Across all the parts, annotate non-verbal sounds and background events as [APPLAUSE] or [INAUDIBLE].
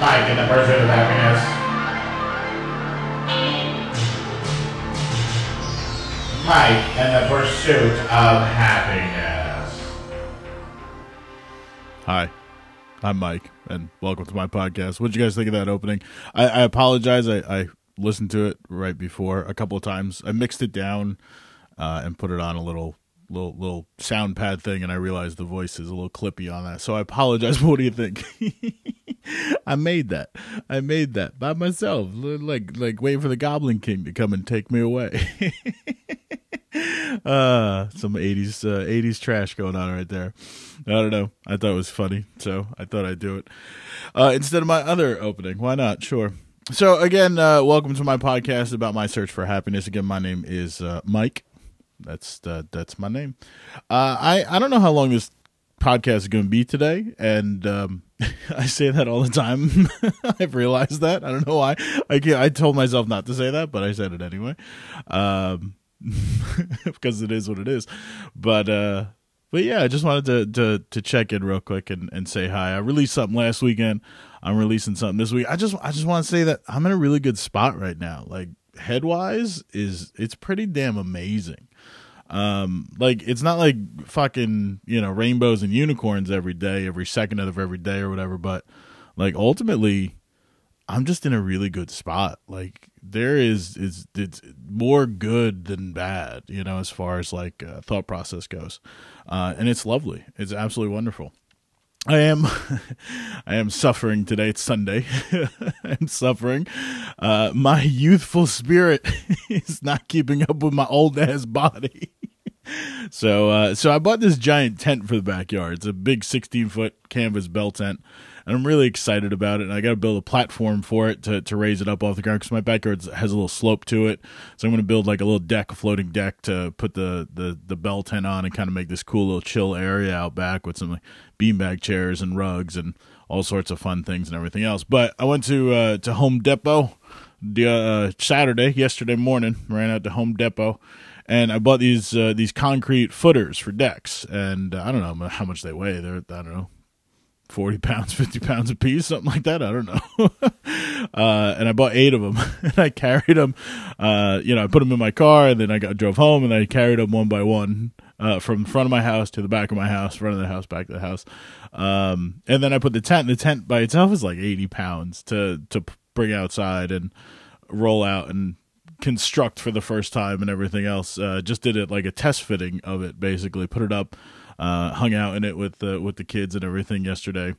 Mike in the pursuit of happiness. Mike in the pursuit of happiness. Hi, I'm Mike, and welcome to my podcast. What did you guys think of that opening? I, I apologize. I, I listened to it right before a couple of times. I mixed it down uh, and put it on a little little little sound pad thing, and I realized the voice is a little clippy on that. So I apologize. [LAUGHS] What do you think? [LAUGHS] I made that. I made that by myself. Like like waiting for the Goblin King to come and take me away. [LAUGHS] uh some 80s uh, 80s trash going on right there i don't know i thought it was funny so i thought i'd do it uh instead of my other opening why not sure so again uh welcome to my podcast about my search for happiness again my name is uh mike that's uh, that's my name uh i i don't know how long this podcast is going to be today and um [LAUGHS] I say that all the time. [LAUGHS] I've realized that. I don't know why. I I told myself not to say that, but I said it anyway. Um, [LAUGHS] because it is what it is. But uh but yeah, I just wanted to to to check in real quick and, and say hi. I released something last weekend. I'm releasing something this week. I just I just want to say that I'm in a really good spot right now. Like headwise is it's pretty damn amazing. Um like it's not like fucking, you know, rainbows and unicorns every day, every second of every day or whatever, but like ultimately I'm just in a really good spot. Like there is is it's more good than bad, you know, as far as like uh, thought process goes, uh, and it's lovely. It's absolutely wonderful. I am, [LAUGHS] I am suffering today. It's Sunday. [LAUGHS] I'm suffering. Uh, my youthful spirit [LAUGHS] is not keeping up with my old ass body. so, uh, so I bought this giant tent for the backyard. It's a big 16 foot canvas bell tent and I'm really excited about it. And I got to build a platform for it to, to raise it up off the ground because my backyard has a little slope to it. So I'm going to build like a little deck, a floating deck to put the, the, the bell tent on and kind of make this cool little chill area out back with some like beanbag chairs and rugs and all sorts of fun things and everything else. But I went to uh, to Home Depot the uh, Saturday, yesterday morning, ran out to Home Depot and I bought these uh, these concrete footers for decks, and uh, I don't know how much they weigh. They're I don't know 40 pounds, [LAUGHS] 50 pounds a piece, something like that. I don't know. [LAUGHS] uh, and I bought eight of them [LAUGHS] and I carried them, uh, you know, I put them in my car and then I got, drove home and I carried them one by one, uh, from front of my house to the back of my house, front of the house, back to the house. Um, and then I put the tent, the tent by itself is like 80 pounds to, to bring outside and roll out and construct for the first time and everything else. Uh, just did it like a test fitting of it, basically put it up uh, hung out in it with the with the kids and everything yesterday.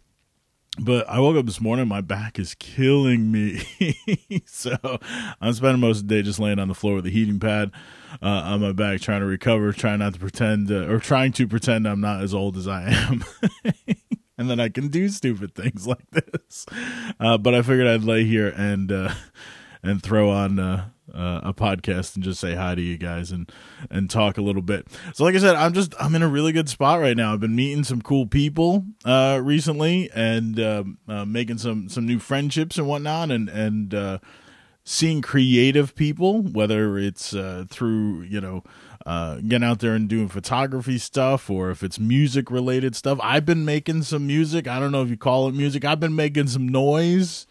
But I woke up this morning, my back is killing me. [LAUGHS] so I'm spending most of the day just laying on the floor with the heating pad uh, on my back, trying to recover, trying not to pretend, uh, or trying to pretend I'm not as old as I am. [LAUGHS] and then I can do stupid things like this. Uh, but I figured I'd lay here and uh, and throw on uh, a podcast and just say hi to you guys and and talk a little bit. So, like I said, I'm just I'm in a really good spot right now. I've been meeting some cool people uh, recently and um, uh, making some some new friendships and whatnot, and and uh, seeing creative people, whether it's uh, through you know. Uh, getting out there and doing photography stuff, or if it's music related stuff. I've been making some music. I don't know if you call it music. I've been making some noise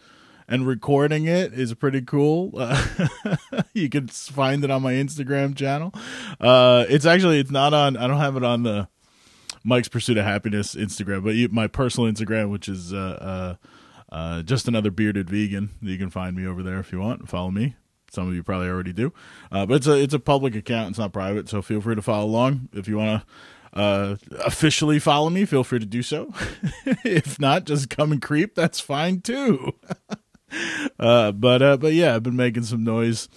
and recording it is pretty cool. Uh, [LAUGHS] you can find it on my Instagram channel. Uh, it's actually it's not on. I don't have it on the Mike's Pursuit of Happiness Instagram, but my personal Instagram, which is uh, uh, uh, just another bearded vegan. You can find me over there if you want. Follow me. Some of you probably already do, uh, but it's a it's a public account. It's not private, so feel free to follow along if you want to uh, officially follow me, feel free to do so. [LAUGHS] if not, just come and creep. That's fine too. [LAUGHS] uh, but uh, but yeah, I've been making some noise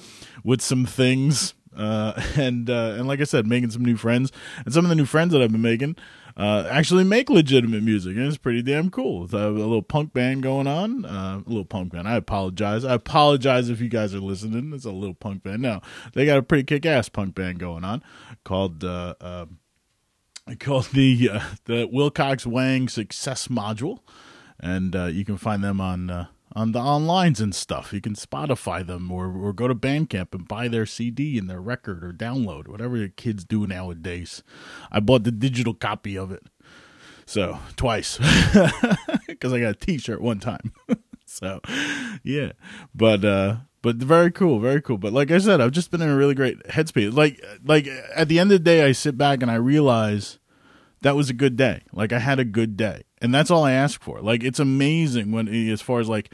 with some things, uh, [LAUGHS] and uh, and like I said, making some new friends, and some of the new friends that I've been making uh, actually make legitimate music, and it's pretty damn cool. It's a, little punk band going on, uh, a little punk band. I apologize. I apologize if you guys are listening. It's a little punk band. No, they got a pretty kick ass punk band going on called. Uh, uh, called the uh, the Wilcox Wang Success Module, and uh, you can find them on uh, on the onlines and stuff. You can Spotify them or, or go to Bandcamp and buy their CD and their record or download, whatever the kids do nowadays. I bought the digital copy of it. So, twice. [LAUGHS] Because I got a t shirt one time. [LAUGHS] so yeah, but uh, but very cool, very cool. But like I said, I've just been in a really great headspace. Like like at the end of the day, I sit back and I realize that was a good day. Like I had a good day, and that's all I ask for. Like it's amazing when as far as like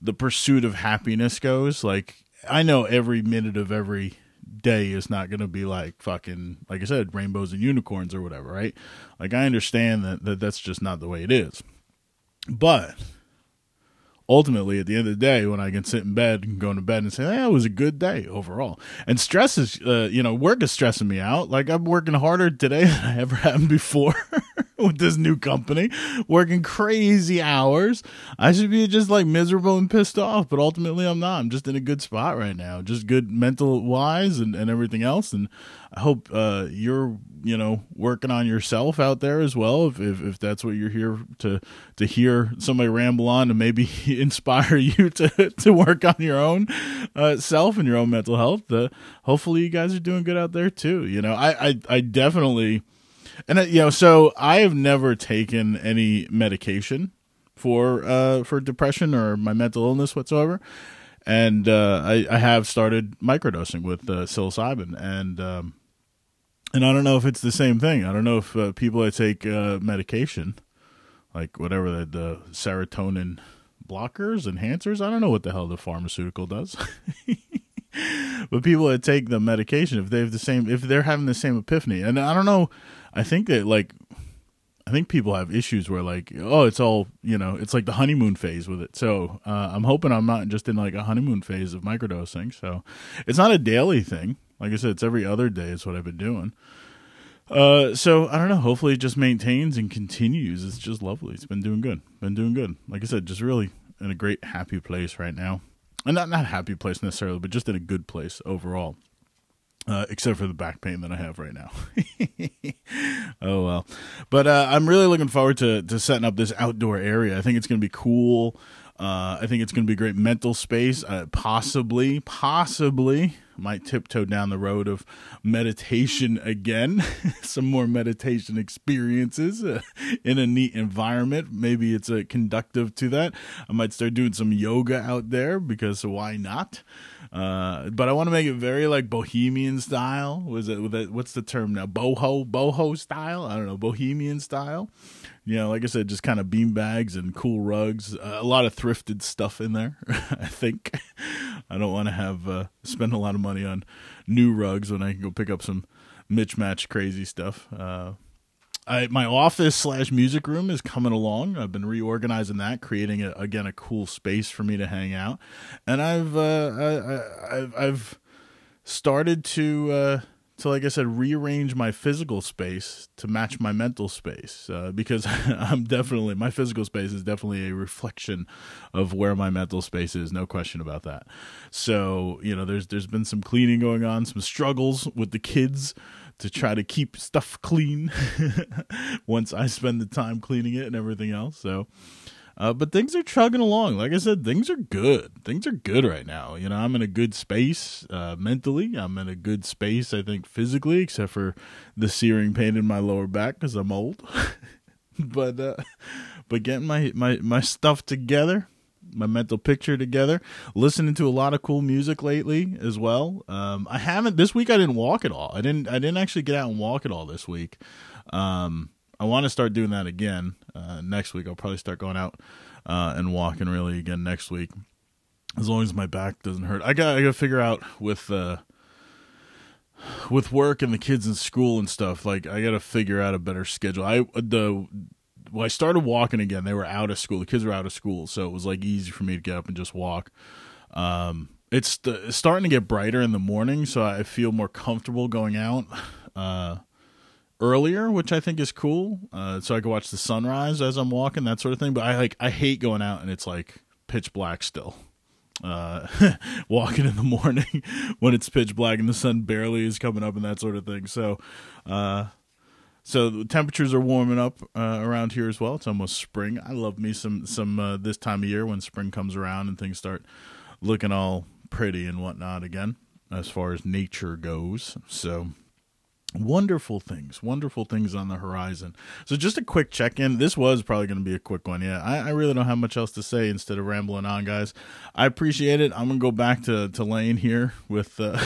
the pursuit of happiness goes. Like I know every minute of every day is not going to be like fucking like I said rainbows and unicorns or whatever, right? Like I understand that, that that's just not the way it is. But ultimately at the end of the day when i can sit in bed and go to bed and say hey, it was a good day overall. And stress is uh, you know work is stressing me out. Like i'm working harder today [LAUGHS] than i ever have before [LAUGHS] [LAUGHS] with this new company working crazy hours. I should be just like miserable and pissed off but ultimately i'm not. I'm just in a good spot right now just good mental wise and, and everything else. And i hope uh, you're you know working on yourself out there as well if, if, if that's what you're here to to hear somebody ramble on and maybe [LAUGHS] inspire [LAUGHS] you to to work on your own uh, self and your own mental health uh, hopefully you guys are doing good out there too you know. I i, I definitely and uh, you know so i have never taken any medication for uh for depression or my mental illness whatsoever and uh, I, I have started microdosing with uh, psilocybin and um, and I don't know if it's the same thing. I don't know if uh, people that take uh, medication, like whatever the, the, serotonin blockers, enhancers, I don't know what the hell the pharmaceutical does. [LAUGHS] but people that take the medication, if they have the same, if they're having the same epiphany, and I don't know, I think that like, I think people have issues where like, oh, it's all you know, it's like the honeymoon phase with it. So uh, I'm hoping I'm not just in like a honeymoon phase of microdosing. So it's not a daily thing. Like I said, it's every other day is what I've been doing. Uh, so I don't know. Hopefully, it just maintains and continues. It's just lovely. It's been doing good. Been doing good. Like I said, just really in a great happy place right now, and not not happy place necessarily, but just in a good place overall. Uh, except for the back pain that I have right now. [LAUGHS] oh well, but uh, I'm really looking forward to to setting up this outdoor area. I think it's going to be cool. Uh, I think it's going to be a great mental space. Uh, possibly, possibly might tiptoe down the road of meditation again, [LAUGHS] some more meditation experiences uh, in a neat environment. Maybe it's a uh, conductive to that. I might start doing some yoga out there because why not? Uh, but I want to make it very like bohemian style. Was it, it? What's the term now? Boho, boho style. I don't know, bohemian style you know, like I said, just kind of bean bags and cool rugs. Uh, a lot of thrifted stuff in there. [LAUGHS] I think I don't want to have uh, spend a lot of money on new rugs when I can go pick up some Mitch Match crazy stuff. Uh, I, my office slash music room is coming along. I've been reorganizing that, creating a, again a cool space for me to hang out, and I've uh, I, have I've started to uh, to like I said, rearrange my physical space to match my mental space uh, because [LAUGHS] I'm definitely my physical space is definitely a reflection of where my mental space is, no question about that. So you know, there's there's been some cleaning going on, some struggles with the kids to try to keep stuff clean [LAUGHS] once I spend the time cleaning it and everything else. So uh, but things are chugging along. Like I said, things are good. Things are good right now. You know, I'm in a good space uh, mentally. I'm in a good space, I think, physically, except for the searing pain in my lower back because I'm old. [LAUGHS] but uh, but getting my, my, my stuff together, my mental picture together. Listening to a lot of cool music lately as well. Um, I haven't this week. I didn't walk at all. I didn't. I didn't actually get out and walk at all this week. Um, I want to start doing that again uh, next week. I'll probably start going out uh, and walking really again next week, as long as my back doesn't hurt. I got I got to figure out with uh, with work and the kids in school and stuff. Like I got to figure out a better schedule. I the well, I started walking again. They were out of school. The kids were out of school, so it was like easy for me to get up and just walk. Um, it's, the, it's starting to get brighter in the morning, so I feel more comfortable going out. Uh, earlier, which I think is cool. Uh, so I can watch the sunrise as I'm walking, that sort of thing. But I like I hate going out and it's like pitch black still. Uh, [LAUGHS] walking in the morning [LAUGHS] when it's pitch black and the sun barely is coming up and that sort of thing. So, uh, so the temperatures are warming up uh, around here as well. It's almost spring. I love me some some uh, this time of year when spring comes around and things start looking all pretty and whatnot again as far as nature goes. So wonderful things wonderful things on the horizon. So just a quick check-in. This was probably going to be a quick one yeah. I, I, really don't have much else to say instead of rambling on guys. I appreciate it. I'm gonna go back to to lane here with uh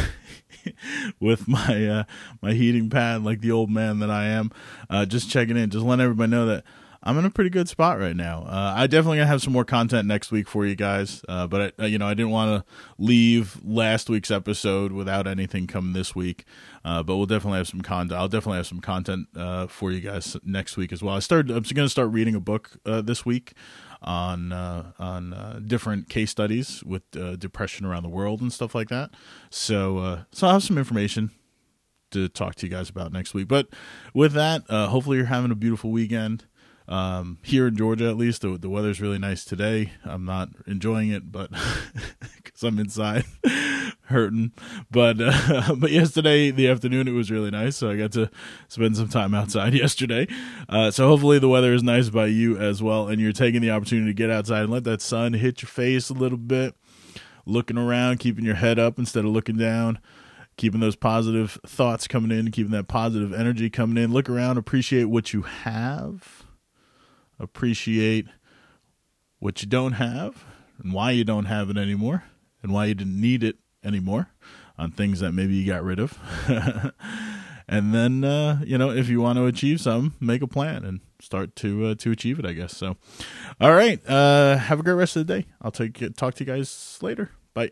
[LAUGHS] with my uh my heating pad like the old man that i am. Uh just checking in. Just letting everybody know that I'm in a pretty good spot right now. Uh, I definitely gonna have some more content next week for you guys, uh, but I, uh, you know I didn't want to leave last week's episode without anything coming this week. Uh, but we'll definitely have some content. I'll definitely have some content uh, for you guys next week as well. I started. I'm going to start reading a book uh, this week on on different case studies with depression around the world and stuff like that. So so I'll have some information to talk to you guys about next week. But with that, hopefully you're having a beautiful weekend. Um, here in Georgia, at least, the, the weather's really nice today. I'm not enjoying it, but [LAUGHS] because I'm inside [LAUGHS] hurting. But uh, [LAUGHS] but yesterday, the afternoon, it was really nice, so I got to spend some time outside yesterday. Uh, so hopefully, the weather is nice by you as well, and you're taking the opportunity to get outside and let that sun hit your face a little bit. Looking around, keeping your head up instead of looking down keeping those positive thoughts coming in, keeping that positive energy coming in. Look around, appreciate what you have appreciate what you don't have and why you don't have it anymore and why you didn't need it anymore on things that maybe you got rid of. [LAUGHS] and then uh, you know if you want to achieve something, make a plan and start to uh, to achieve it. I guess so. All right. Uh, have a great rest of the day. I'll take talk to you guys later. Bye.